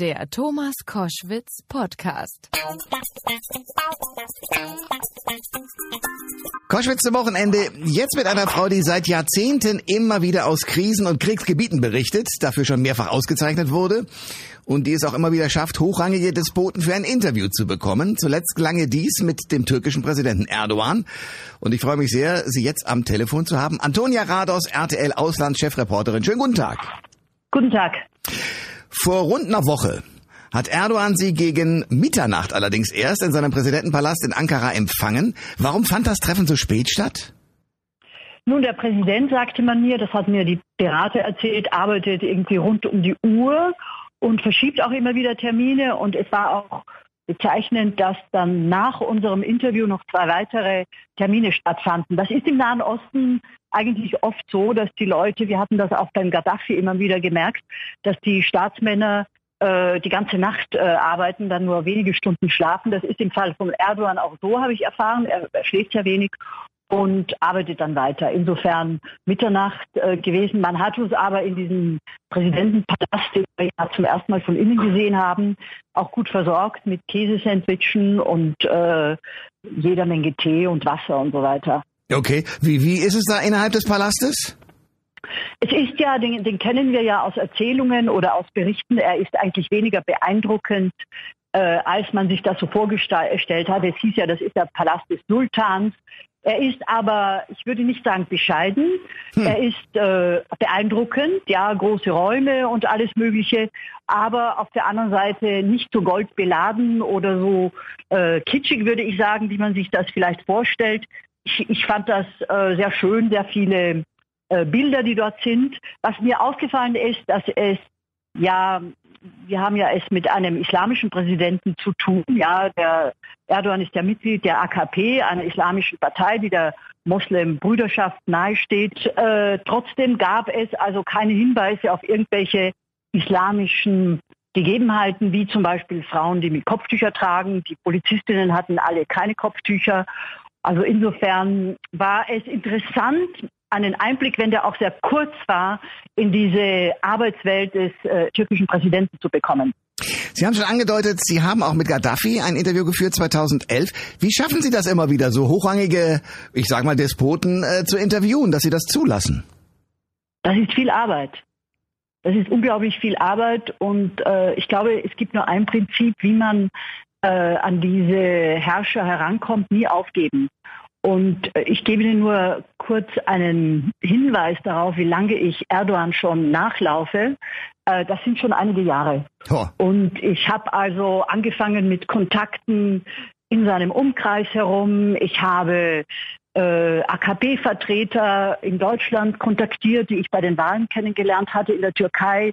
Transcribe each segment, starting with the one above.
Der Thomas Koschwitz Podcast. Koschwitz zum Wochenende. Jetzt mit einer Frau, die seit Jahrzehnten immer wieder aus Krisen und Kriegsgebieten berichtet, dafür schon mehrfach ausgezeichnet wurde und die es auch immer wieder schafft, hochrangige Despoten für ein Interview zu bekommen. Zuletzt gelang dies mit dem türkischen Präsidenten Erdogan. Und ich freue mich sehr, Sie jetzt am Telefon zu haben. Antonia Rados, RTL Auslandschefreporterin. Schönen guten Tag. Guten Tag. Vor rund einer Woche hat Erdogan sie gegen Mitternacht allerdings erst in seinem Präsidentenpalast in Ankara empfangen. Warum fand das Treffen so spät statt? Nun, der Präsident, sagte man mir, das hat mir die Berater erzählt, arbeitet irgendwie rund um die Uhr und verschiebt auch immer wieder Termine. Und es war auch bezeichnend, dass dann nach unserem Interview noch zwei weitere Termine stattfanden. Das ist im Nahen Osten eigentlich oft so, dass die Leute, wir hatten das auch beim Gaddafi immer wieder gemerkt, dass die Staatsmänner äh, die ganze Nacht äh, arbeiten, dann nur wenige Stunden schlafen. Das ist im Fall von Erdogan auch so, habe ich erfahren. Er, er schläft ja wenig und arbeitet dann weiter. Insofern Mitternacht äh, gewesen. Man hat uns aber in diesem Präsidentenpalast, den wir ja zum ersten Mal von innen gesehen haben, auch gut versorgt mit Käsesandwichen und äh, jeder Menge Tee und Wasser und so weiter. Okay, wie, wie ist es da innerhalb des Palastes? Es ist ja, den, den kennen wir ja aus Erzählungen oder aus Berichten, er ist eigentlich weniger beeindruckend, äh, als man sich das so vorgestellt hat. Es hieß ja, das ist der Palast des Sultans. Er ist aber, ich würde nicht sagen bescheiden, hm. er ist äh, beeindruckend, ja, große Räume und alles Mögliche, aber auf der anderen Seite nicht so goldbeladen oder so äh, kitschig, würde ich sagen, wie man sich das vielleicht vorstellt. Ich, ich fand das äh, sehr schön, sehr viele äh, Bilder, die dort sind. Was mir aufgefallen ist, dass es ja, wir haben ja es mit einem islamischen Präsidenten zu tun. Ja, der Erdogan ist ja Mitglied der AKP, einer islamischen Partei, die der Moslem-Brüderschaft nahesteht. Äh, trotzdem gab es also keine Hinweise auf irgendwelche islamischen Gegebenheiten, wie zum Beispiel Frauen, die mit Kopftücher tragen. Die Polizistinnen hatten alle keine Kopftücher. Also insofern war es interessant, einen Einblick, wenn der auch sehr kurz war, in diese Arbeitswelt des äh, türkischen Präsidenten zu bekommen. Sie haben schon angedeutet, Sie haben auch mit Gaddafi ein Interview geführt 2011. Wie schaffen Sie das immer wieder, so hochrangige, ich sag mal, Despoten äh, zu interviewen, dass Sie das zulassen? Das ist viel Arbeit. Das ist unglaublich viel Arbeit und äh, ich glaube, es gibt nur ein Prinzip, wie man äh, an diese Herrscher herankommt, nie aufgeben. Und äh, ich gebe Ihnen nur kurz einen Hinweis darauf, wie lange ich Erdogan schon nachlaufe. Äh, das sind schon einige Jahre. Oh. Und ich habe also angefangen mit Kontakten in seinem Umkreis herum. Ich habe äh, AKP-Vertreter in Deutschland kontaktiert, die ich bei den Wahlen kennengelernt hatte in der Türkei.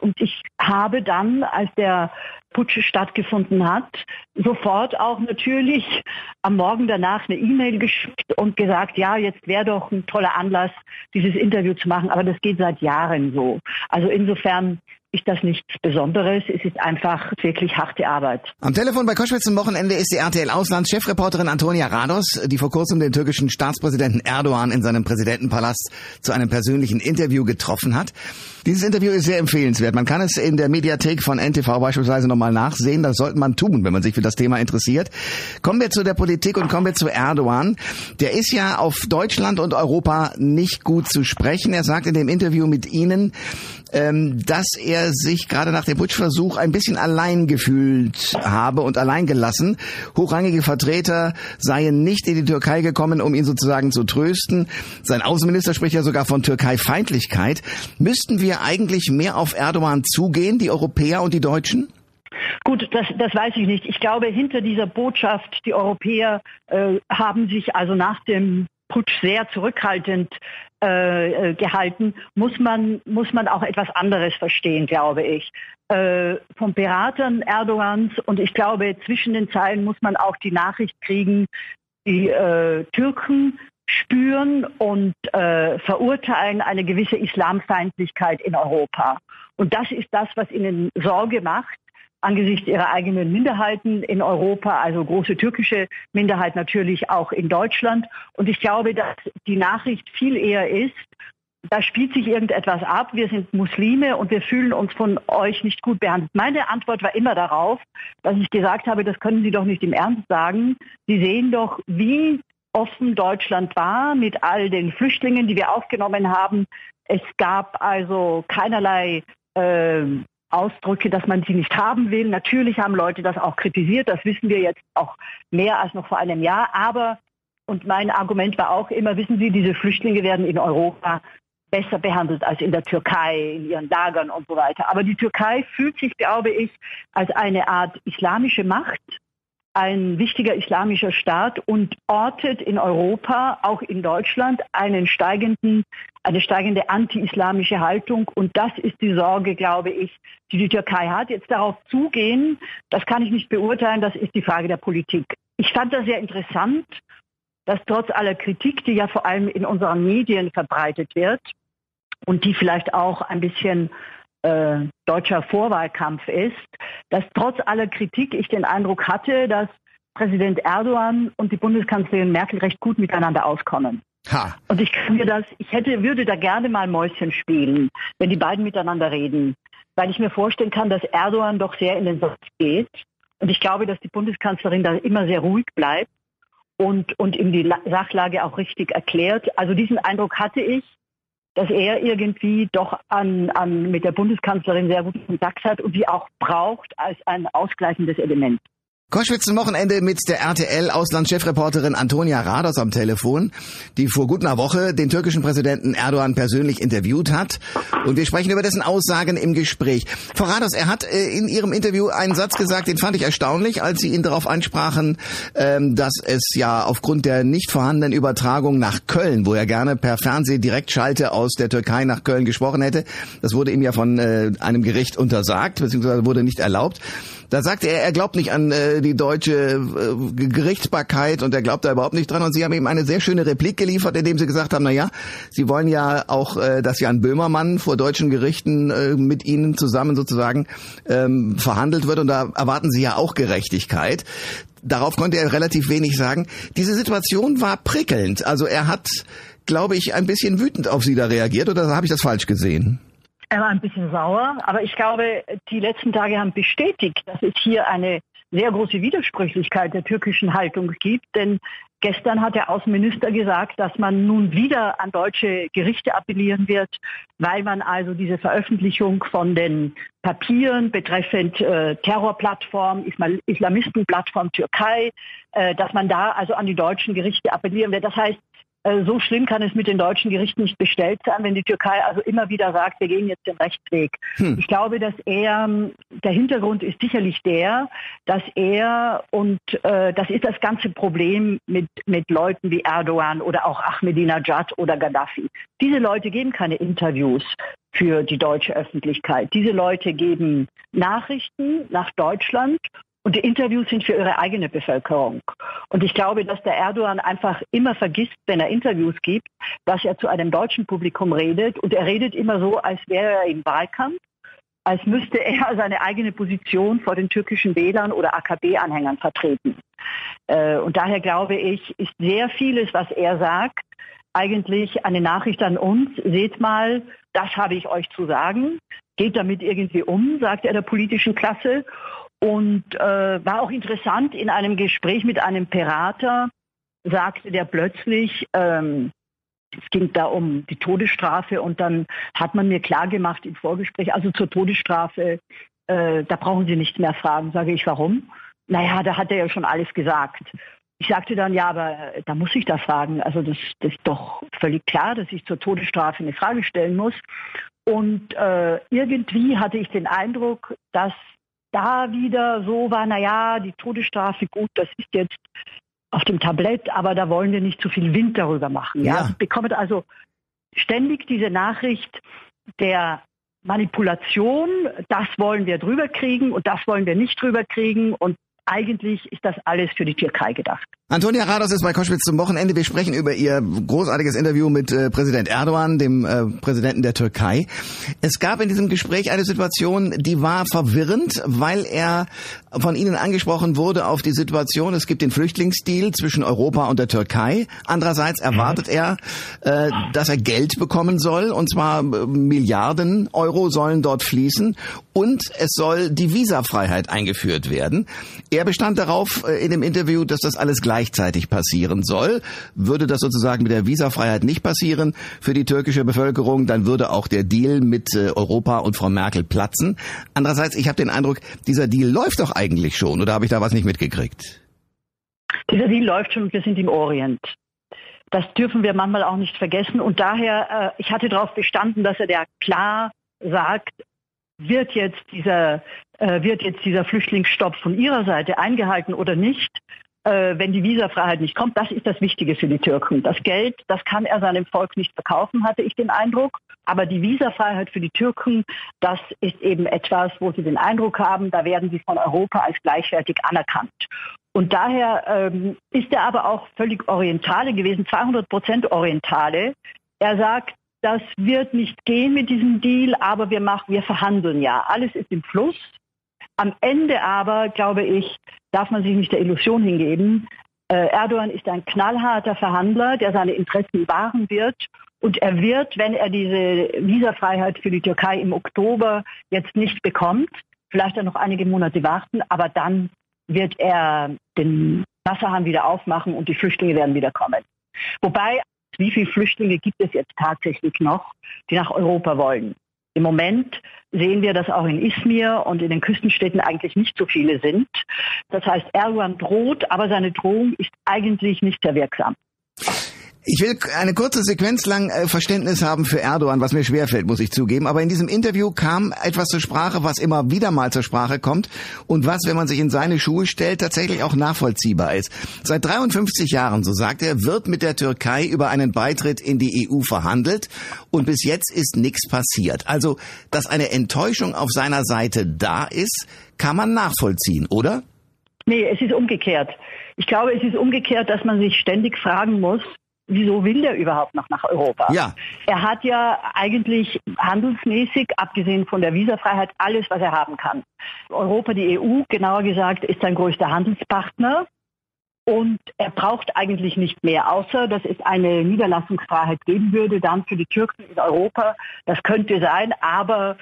Und ich habe dann, als der Putsch stattgefunden hat, sofort auch natürlich am Morgen danach eine E-Mail geschickt und gesagt, ja, jetzt wäre doch ein toller Anlass, dieses Interview zu machen. Aber das geht seit Jahren so. Also insofern ist das nichts Besonderes. Es ist einfach wirklich harte Arbeit. Am Telefon bei Koschwitz zum Wochenende ist die RTL Auslandschefreporterin Antonia Rados, die vor kurzem den türkischen Staatspräsidenten Erdogan in seinem Präsidentenpalast zu einem persönlichen Interview getroffen hat. Dieses Interview ist sehr empfehlenswert. Man kann es in der Mediathek von NTV beispielsweise nochmal nachsehen. Das sollte man tun, wenn man sich für das Thema interessiert. Kommen wir zu der Politik und kommen wir zu Erdogan. Der ist ja auf Deutschland und Europa nicht gut zu sprechen. Er sagt in dem Interview mit Ihnen, ähm, dass er sich gerade nach dem Putschversuch ein bisschen allein gefühlt habe und allein gelassen. Hochrangige Vertreter seien nicht in die Türkei gekommen, um ihn sozusagen zu trösten. Sein Außenminister spricht ja sogar von Türkei-Feindlichkeit. Müssten wir eigentlich mehr auf Erdogan zugehen, die Europäer und die Deutschen? Gut, das, das weiß ich nicht. Ich glaube, hinter dieser Botschaft, die Europäer äh, haben sich also nach dem Putsch sehr zurückhaltend äh, äh, gehalten, muss man, muss man auch etwas anderes verstehen, glaube ich. Äh, von Beratern Erdogans und ich glaube, zwischen den Zeilen muss man auch die Nachricht kriegen, die äh, Türken spüren und äh, verurteilen eine gewisse Islamfeindlichkeit in Europa. Und das ist das, was ihnen Sorge macht angesichts ihrer eigenen Minderheiten in Europa, also große türkische Minderheit natürlich auch in Deutschland. Und ich glaube, dass die Nachricht viel eher ist, da spielt sich irgendetwas ab, wir sind Muslime und wir fühlen uns von euch nicht gut behandelt. Meine Antwort war immer darauf, dass ich gesagt habe, das können Sie doch nicht im Ernst sagen. Sie sehen doch, wie offen Deutschland war mit all den Flüchtlingen, die wir aufgenommen haben. Es gab also keinerlei äh, Ausdrücke, dass man sie nicht haben will. Natürlich haben Leute das auch kritisiert, das wissen wir jetzt auch mehr als noch vor einem Jahr. Aber, und mein Argument war auch immer, wissen Sie, diese Flüchtlinge werden in Europa besser behandelt als in der Türkei, in ihren Lagern und so weiter. Aber die Türkei fühlt sich, glaube ich, als eine Art islamische Macht, ein wichtiger islamischer Staat und ortet in Europa, auch in Deutschland, einen steigenden, eine steigende anti-islamische Haltung. Und das ist die Sorge, glaube ich, die die Türkei hat. Jetzt darauf zugehen, das kann ich nicht beurteilen, das ist die Frage der Politik. Ich fand das sehr interessant, dass trotz aller Kritik, die ja vor allem in unseren Medien verbreitet wird und die vielleicht auch ein bisschen äh, deutscher Vorwahlkampf ist, dass trotz aller Kritik ich den Eindruck hatte, dass Präsident Erdogan und die Bundeskanzlerin Merkel recht gut miteinander auskommen. Ha. Und ich kann mir das, ich hätte, würde da gerne mal Mäuschen spielen, wenn die beiden miteinander reden, weil ich mir vorstellen kann, dass Erdogan doch sehr in den Satz geht. Und ich glaube, dass die Bundeskanzlerin da immer sehr ruhig bleibt und, und ihm die Sachlage auch richtig erklärt. Also diesen Eindruck hatte ich, dass er irgendwie doch an, an, mit der Bundeskanzlerin sehr guten Kontakt hat und sie auch braucht als ein ausgleichendes Element. Koschwitz ein Wochenende mit der RTL-Auslandschefreporterin Antonia Rados am Telefon, die vor gut einer Woche den türkischen Präsidenten Erdogan persönlich interviewt hat. Und wir sprechen über dessen Aussagen im Gespräch. Frau Rados, er hat äh, in Ihrem Interview einen Satz gesagt, den fand ich erstaunlich, als Sie ihn darauf ansprachen, ähm, dass es ja aufgrund der nicht vorhandenen Übertragung nach Köln, wo er gerne per Fernsehdirektschalte aus der Türkei nach Köln gesprochen hätte, das wurde ihm ja von äh, einem Gericht untersagt, beziehungsweise wurde nicht erlaubt. Da sagte er, er glaubt nicht an äh, die deutsche äh, Gerichtsbarkeit und er glaubt da überhaupt nicht dran. Und Sie haben ihm eine sehr schöne Replik geliefert, indem Sie gesagt haben, na ja, Sie wollen ja auch, äh, dass Jan Böhmermann vor deutschen Gerichten äh, mit Ihnen zusammen sozusagen ähm, verhandelt wird und da erwarten Sie ja auch Gerechtigkeit. Darauf konnte er relativ wenig sagen. Diese Situation war prickelnd. Also er hat, glaube ich, ein bisschen wütend auf Sie da reagiert oder habe ich das falsch gesehen? Er war ein bisschen sauer, aber ich glaube, die letzten Tage haben bestätigt, dass es hier eine sehr große Widersprüchlichkeit der türkischen Haltung gibt. Denn gestern hat der Außenminister gesagt, dass man nun wieder an deutsche Gerichte appellieren wird, weil man also diese Veröffentlichung von den Papieren betreffend äh, Terrorplattform, Islam Islamistenplattform Türkei, äh, dass man da also an die deutschen Gerichte appellieren wird. Das heißt, so schlimm kann es mit den deutschen Gerichten nicht bestellt sein, wenn die Türkei also immer wieder sagt, wir gehen jetzt den Rechtsweg. Hm. Ich glaube, dass er, der Hintergrund ist sicherlich der, dass er, und äh, das ist das ganze Problem mit, mit Leuten wie Erdogan oder auch Ahmadinejad oder Gaddafi. Diese Leute geben keine Interviews für die deutsche Öffentlichkeit. Diese Leute geben Nachrichten nach Deutschland und die Interviews sind für ihre eigene Bevölkerung. Und ich glaube, dass der Erdogan einfach immer vergisst, wenn er Interviews gibt, dass er zu einem deutschen Publikum redet. Und er redet immer so, als wäre er im Wahlkampf, als müsste er seine eigene Position vor den türkischen Wählern oder AKB-Anhängern vertreten. Äh, und daher glaube ich, ist sehr vieles, was er sagt, eigentlich eine Nachricht an uns. Seht mal, das habe ich euch zu sagen. Geht damit irgendwie um, sagt er der politischen Klasse. Und äh, war auch interessant, in einem Gespräch mit einem Pirater sagte der plötzlich, ähm, es ging da um die Todesstrafe und dann hat man mir klargemacht im Vorgespräch, also zur Todesstrafe, äh, da brauchen Sie nichts mehr fragen. Sage ich, warum? Naja, da hat er ja schon alles gesagt. Ich sagte dann, ja, aber da muss ich da fragen. Also das, das ist doch völlig klar, dass ich zur Todesstrafe eine Frage stellen muss. Und äh, irgendwie hatte ich den Eindruck, dass da wieder so war, naja, die Todesstrafe, gut, das ist jetzt auf dem Tablett, aber da wollen wir nicht zu viel Wind darüber machen. Ja, ja. bekommt also ständig diese Nachricht der Manipulation, das wollen wir drüber kriegen und das wollen wir nicht drüber kriegen und eigentlich ist das alles für die Türkei gedacht. Antonia Rados ist bei Koschwitz zum Wochenende. Wir sprechen über ihr großartiges Interview mit äh, Präsident Erdogan, dem äh, Präsidenten der Türkei. Es gab in diesem Gespräch eine Situation, die war verwirrend, weil er von Ihnen angesprochen wurde auf die Situation, es gibt den Flüchtlingsdeal zwischen Europa und der Türkei. Andererseits erwartet er, äh, dass er Geld bekommen soll, und zwar äh, Milliarden Euro sollen dort fließen und es soll die Visafreiheit eingeführt werden. Er bestand darauf äh, in dem Interview, dass das alles gleich gleichzeitig passieren soll. Würde das sozusagen mit der Visafreiheit nicht passieren für die türkische Bevölkerung, dann würde auch der Deal mit äh, Europa und Frau Merkel platzen. Andererseits, ich habe den Eindruck, dieser Deal läuft doch eigentlich schon, oder habe ich da was nicht mitgekriegt? Dieser Deal läuft schon und wir sind im Orient. Das dürfen wir manchmal auch nicht vergessen. Und daher, äh, ich hatte darauf bestanden, dass er der klar sagt, wird jetzt dieser, äh, wird jetzt dieser Flüchtlingsstopp von Ihrer Seite eingehalten oder nicht? Äh, wenn die Visafreiheit nicht kommt. Das ist das Wichtige für die Türken. Das Geld, das kann er seinem Volk nicht verkaufen, hatte ich den Eindruck. Aber die Visafreiheit für die Türken, das ist eben etwas, wo sie den Eindruck haben, da werden sie von Europa als gleichwertig anerkannt. Und daher ähm, ist er aber auch völlig Orientale gewesen, 200 Prozent Orientale. Er sagt, das wird nicht gehen mit diesem Deal, aber wir machen, wir verhandeln ja. Alles ist im Fluss. Am Ende aber, glaube ich, darf man sich nicht der Illusion hingeben. Äh, Erdogan ist ein knallharter Verhandler, der seine Interessen wahren wird. Und er wird, wenn er diese Visafreiheit für die Türkei im Oktober jetzt nicht bekommt, vielleicht dann noch einige Monate warten, aber dann wird er den Wasserhahn wieder aufmachen und die Flüchtlinge werden wieder kommen. Wobei, wie viele Flüchtlinge gibt es jetzt tatsächlich noch, die nach Europa wollen? Im Moment sehen wir, dass auch in Izmir und in den Küstenstädten eigentlich nicht so viele sind. Das heißt, Erdogan droht, aber seine Drohung ist eigentlich nicht sehr wirksam. Ich will eine kurze Sequenz lang äh, Verständnis haben für Erdogan, was mir schwerfällt, muss ich zugeben. Aber in diesem Interview kam etwas zur Sprache, was immer wieder mal zur Sprache kommt und was, wenn man sich in seine Schuhe stellt, tatsächlich auch nachvollziehbar ist. Seit 53 Jahren, so sagt er, wird mit der Türkei über einen Beitritt in die EU verhandelt und bis jetzt ist nichts passiert. Also, dass eine Enttäuschung auf seiner Seite da ist, kann man nachvollziehen, oder? Nee, es ist umgekehrt. Ich glaube, es ist umgekehrt, dass man sich ständig fragen muss, wieso will der überhaupt noch nach Europa? Ja. Er hat ja eigentlich handelsmäßig, abgesehen von der Visafreiheit, alles, was er haben kann. Europa, die EU, genauer gesagt, ist sein größter Handelspartner. Und er braucht eigentlich nicht mehr, außer dass es eine Niederlassungsfreiheit geben würde, dann für die Türken in Europa. Das könnte sein, aber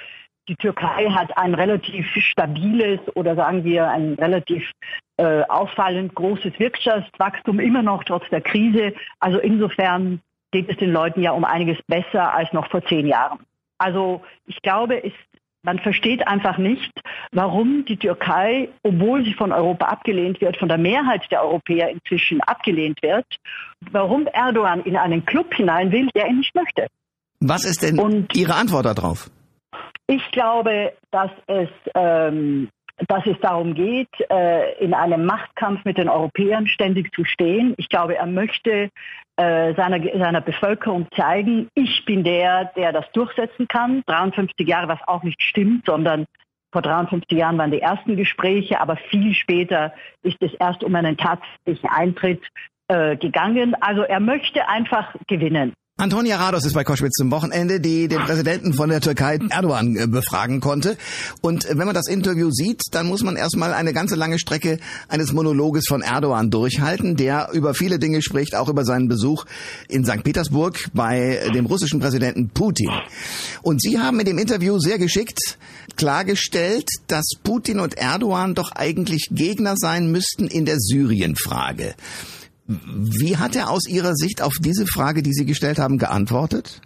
die Türkei hat ein relativ stabiles oder sagen wir ein relativ äh, auffallend großes Wirtschaftswachstum immer noch trotz der Krise. Also insofern geht es den Leuten ja um einiges besser als noch vor zehn Jahren. Also ich glaube, ist, man versteht einfach nicht, warum die Türkei, obwohl sie von Europa abgelehnt wird, von der Mehrheit der Europäer inzwischen abgelehnt wird, warum Erdogan in einen Club hinein will, der ihn nicht möchte. Was ist denn Und Ihre Antwort darauf? Ich glaube, dass es, ähm, dass es darum geht, äh, in einem Machtkampf mit den Europäern ständig zu stehen. Ich glaube, er möchte äh, seiner, seiner Bevölkerung zeigen, ich bin der, der das durchsetzen kann. 53 Jahre, was auch nicht stimmt, sondern vor 53 Jahren waren die ersten Gespräche, aber viel später ist es erst um einen tatsächlichen Eintritt äh, gegangen. Also er möchte einfach gewinnen. Antonia Rados ist bei Koschwitz zum Wochenende, die den Präsidenten von der Türkei Erdogan äh, befragen konnte. Und äh, wenn man das Interview sieht, dann muss man erstmal eine ganze lange Strecke eines Monologes von Erdogan durchhalten, der über viele Dinge spricht, auch über seinen Besuch in St. Petersburg bei dem russischen Präsidenten Putin. Und Sie haben in dem Interview sehr geschickt klargestellt, dass Putin und Erdogan doch eigentlich Gegner sein müssten in der Syrien-Frage. Wie hat er aus Ihrer Sicht auf diese Frage, die Sie gestellt haben, geantwortet?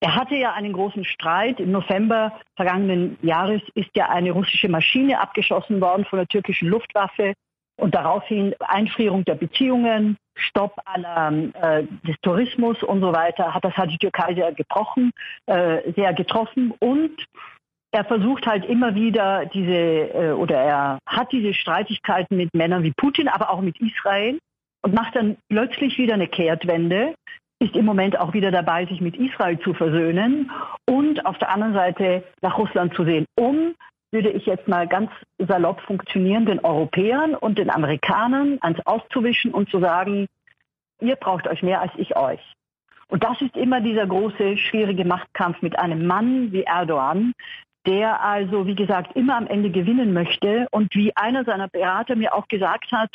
Er hatte ja einen großen Streit. Im November vergangenen Jahres ist ja eine russische Maschine abgeschossen worden von der türkischen Luftwaffe und daraufhin Einfrierung der Beziehungen, Stopp aller äh, des Tourismus und so weiter. Hat das hat die Türkei sehr gebrochen, äh, sehr getroffen und er versucht halt immer wieder diese äh, oder er hat diese Streitigkeiten mit Männern wie Putin, aber auch mit Israel und macht dann plötzlich wieder eine Kehrtwende, ist im Moment auch wieder dabei, sich mit Israel zu versöhnen und auf der anderen Seite nach Russland zu sehen, um würde ich jetzt mal ganz salopp funktionieren, den Europäern und den Amerikanern ans auszuwischen und zu sagen, ihr braucht euch mehr als ich euch. Und das ist immer dieser große, schwierige Machtkampf mit einem Mann wie Erdogan, der also, wie gesagt, immer am Ende gewinnen möchte. Und wie einer seiner Berater mir auch gesagt hat,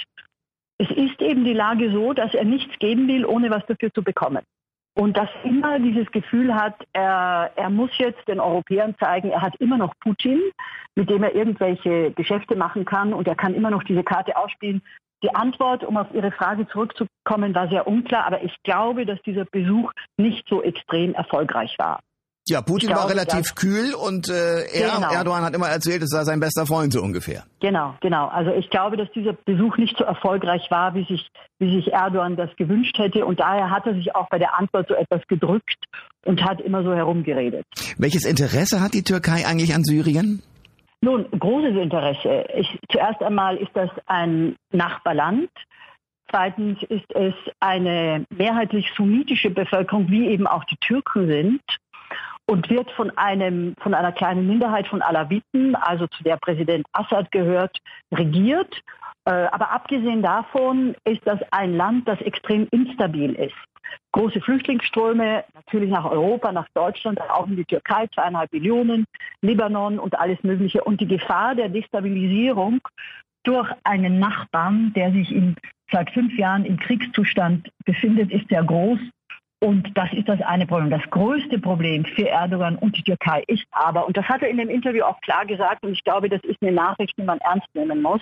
es ist eben die Lage so, dass er nichts geben will, ohne was dafür zu bekommen. Und dass immer dieses Gefühl hat, er, er muss jetzt den Europäern zeigen, er hat immer noch Putin, mit dem er irgendwelche Geschäfte machen kann und er kann immer noch diese Karte ausspielen. Die Antwort, um auf Ihre Frage zurückzukommen, war sehr unklar, aber ich glaube, dass dieser Besuch nicht so extrem erfolgreich war. Ja, Putin glaube, war relativ kühl und äh, er, genau. Erdogan hat immer erzählt, es sei sein bester Freund so ungefähr. Genau, genau. Also ich glaube, dass dieser Besuch nicht so erfolgreich war, wie sich, wie sich Erdogan das gewünscht hätte. Und daher hat er sich auch bei der Antwort so etwas gedrückt und hat immer so herumgeredet. Welches Interesse hat die Türkei eigentlich an Syrien? Nun, großes Interesse. Ich, zuerst einmal ist das ein Nachbarland. Zweitens ist es eine mehrheitlich sunnitische Bevölkerung, wie eben auch die Türken sind und wird von einem, von einer kleinen Minderheit von Alawiten, also zu der Präsident Assad gehört, regiert. Äh, aber abgesehen davon ist das ein Land, das extrem instabil ist. Große Flüchtlingsströme, natürlich nach Europa, nach Deutschland, auch in die Türkei, zweieinhalb Millionen, Libanon und alles Mögliche. Und die Gefahr der Destabilisierung durch einen Nachbarn, der sich in, seit fünf Jahren im Kriegszustand befindet, ist sehr groß. Und das ist das eine Problem. Das größte Problem für Erdogan und die Türkei ist aber, und das hat er in dem Interview auch klar gesagt, und ich glaube, das ist eine Nachricht, die man ernst nehmen muss,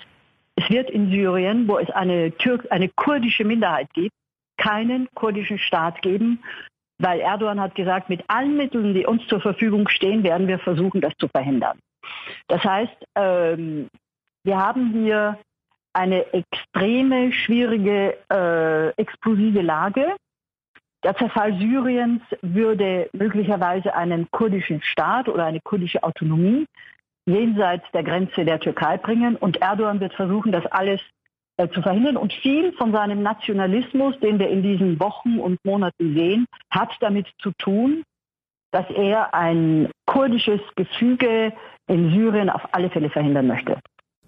es wird in Syrien, wo es eine, Türk eine kurdische Minderheit gibt, keinen kurdischen Staat geben, weil Erdogan hat gesagt, mit allen Mitteln, die uns zur Verfügung stehen, werden wir versuchen, das zu verhindern. Das heißt, ähm, wir haben hier eine extreme, schwierige, äh, explosive Lage. Der Zerfall Syriens würde möglicherweise einen kurdischen Staat oder eine kurdische Autonomie jenseits der Grenze der Türkei bringen. Und Erdogan wird versuchen, das alles äh, zu verhindern. Und viel von seinem Nationalismus, den wir in diesen Wochen und Monaten sehen, hat damit zu tun, dass er ein kurdisches Gefüge in Syrien auf alle Fälle verhindern möchte.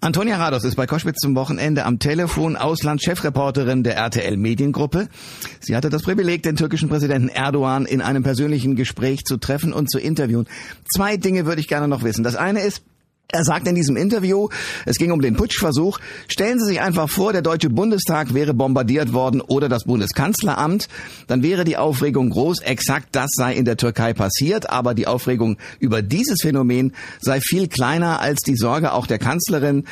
Antonia Rados ist bei Koschwitz zum Wochenende am Telefon Auslandschefreporterin der RTL Mediengruppe. Sie hatte das Privileg, den türkischen Präsidenten Erdogan in einem persönlichen Gespräch zu treffen und zu interviewen. Zwei Dinge würde ich gerne noch wissen. Das eine ist, er sagt in diesem Interview, es ging um den Putschversuch, stellen Sie sich einfach vor, der Deutsche Bundestag wäre bombardiert worden oder das Bundeskanzleramt, dann wäre die Aufregung groß, exakt das sei in der Türkei passiert, aber die Aufregung über dieses Phänomen sei viel kleiner als die Sorge auch der Kanzlerin,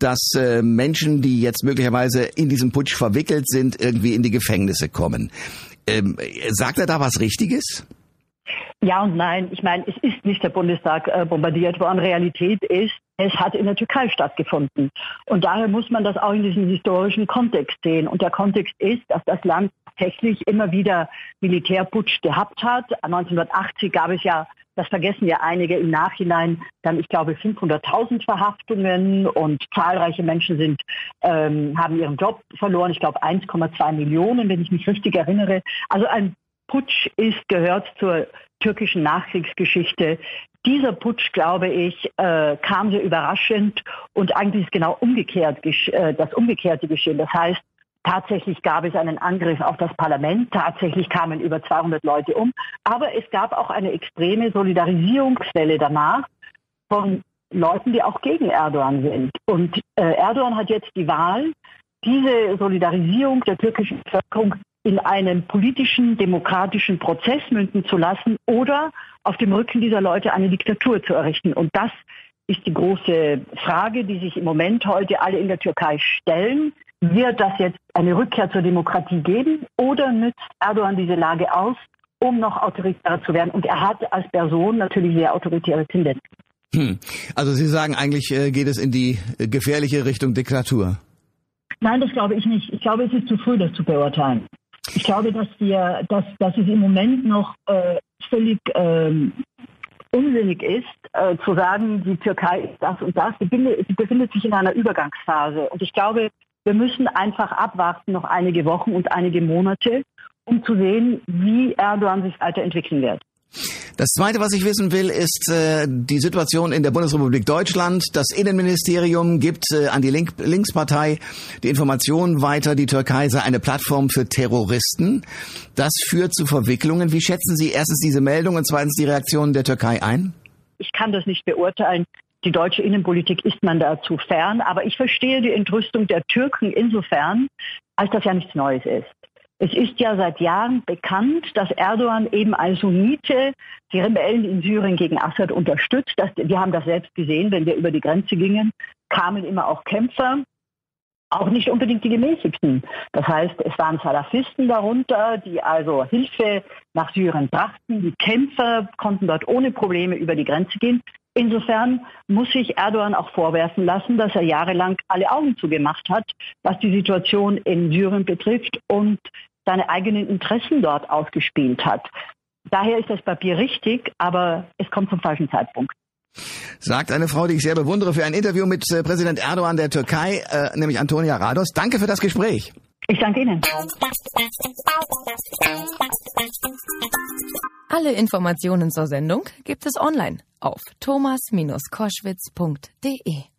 dass äh, Menschen, die jetzt möglicherweise in diesem Putsch verwickelt sind, irgendwie in die Gefängnisse kommen. Ähm, sagt er da was Richtiges? Ja und nein. Ich meine, es ist nicht der Bundestag äh, bombardiert worden. Realität ist, es hat in der Türkei stattgefunden. Und daher muss man das auch in diesem historischen Kontext sehen. Und der Kontext ist, dass das Land tatsächlich immer wieder Militärputsch gehabt hat. 1980 gab es ja, das vergessen ja einige im Nachhinein, dann ich glaube 500.000 Verhaftungen und zahlreiche Menschen sind, ähm, haben ihren Job verloren. Ich glaube 1,2 Millionen, wenn ich mich richtig erinnere. Also ein Putsch ist, gehört zur türkischen Nachkriegsgeschichte. Dieser Putsch, glaube ich, äh, kam sehr überraschend und eigentlich ist genau umgekehrt äh, das Umgekehrte geschehen. Das heißt, Tatsächlich gab es einen Angriff auf das Parlament, tatsächlich kamen über 200 Leute um, aber es gab auch eine extreme Solidarisierungswelle danach von Leuten, die auch gegen Erdogan sind. Und äh, Erdogan hat jetzt die Wahl, diese Solidarisierung der türkischen Bevölkerung in einen politischen, demokratischen Prozess münden zu lassen oder auf dem Rücken dieser Leute eine Diktatur zu errichten. Und das ist die große Frage, die sich im Moment heute alle in der Türkei stellen. Wird das jetzt eine Rückkehr zur Demokratie geben oder nützt Erdogan diese Lage aus, um noch autoritärer zu werden? Und er hat als Person natürlich sehr autoritäre Tendenzen. Hm. Also Sie sagen eigentlich äh, geht es in die äh, gefährliche Richtung Diktatur. Nein, das glaube ich nicht. Ich glaube, es ist zu früh, das zu beurteilen. Ich glaube, dass wir, dass, dass es im Moment noch äh, völlig ähm, unsinnig ist, äh, zu sagen, die Türkei ist das und das. Sie befindet, sie befindet sich in einer Übergangsphase. Und ich glaube, wir müssen einfach abwarten, noch einige Wochen und einige Monate, um zu sehen, wie Erdogan sich weiterentwickeln wird. Das Zweite, was ich wissen will, ist äh, die Situation in der Bundesrepublik Deutschland. Das Innenministerium gibt äh, an die Link Linkspartei die Information weiter, die Türkei sei eine Plattform für Terroristen. Das führt zu Verwicklungen. Wie schätzen Sie erstens diese Meldung und zweitens die Reaktionen der Türkei ein? Ich kann das nicht beurteilen. Die deutsche Innenpolitik ist man dazu fern. Aber ich verstehe die Entrüstung der Türken insofern, als das ja nichts Neues ist. Es ist ja seit Jahren bekannt, dass Erdogan eben als Sunnite die Rebellen in Syrien gegen Assad unterstützt. Das, wir haben das selbst gesehen, wenn wir über die Grenze gingen, kamen immer auch Kämpfer, auch nicht unbedingt die gemäßigten. Das heißt, es waren Salafisten darunter, die also Hilfe nach Syrien brachten. Die Kämpfer konnten dort ohne Probleme über die Grenze gehen. Insofern muss sich Erdogan auch vorwerfen lassen, dass er jahrelang alle Augen zugemacht hat, was die Situation in Syrien betrifft und seine eigenen Interessen dort ausgespielt hat. Daher ist das Papier richtig, aber es kommt zum falschen Zeitpunkt. Sagt eine Frau, die ich sehr bewundere, für ein Interview mit äh, Präsident Erdogan der Türkei, äh, nämlich Antonia Rados. Danke für das Gespräch. Ich danke Ihnen. Alle Informationen zur Sendung gibt es online auf thomas-koschwitz.de.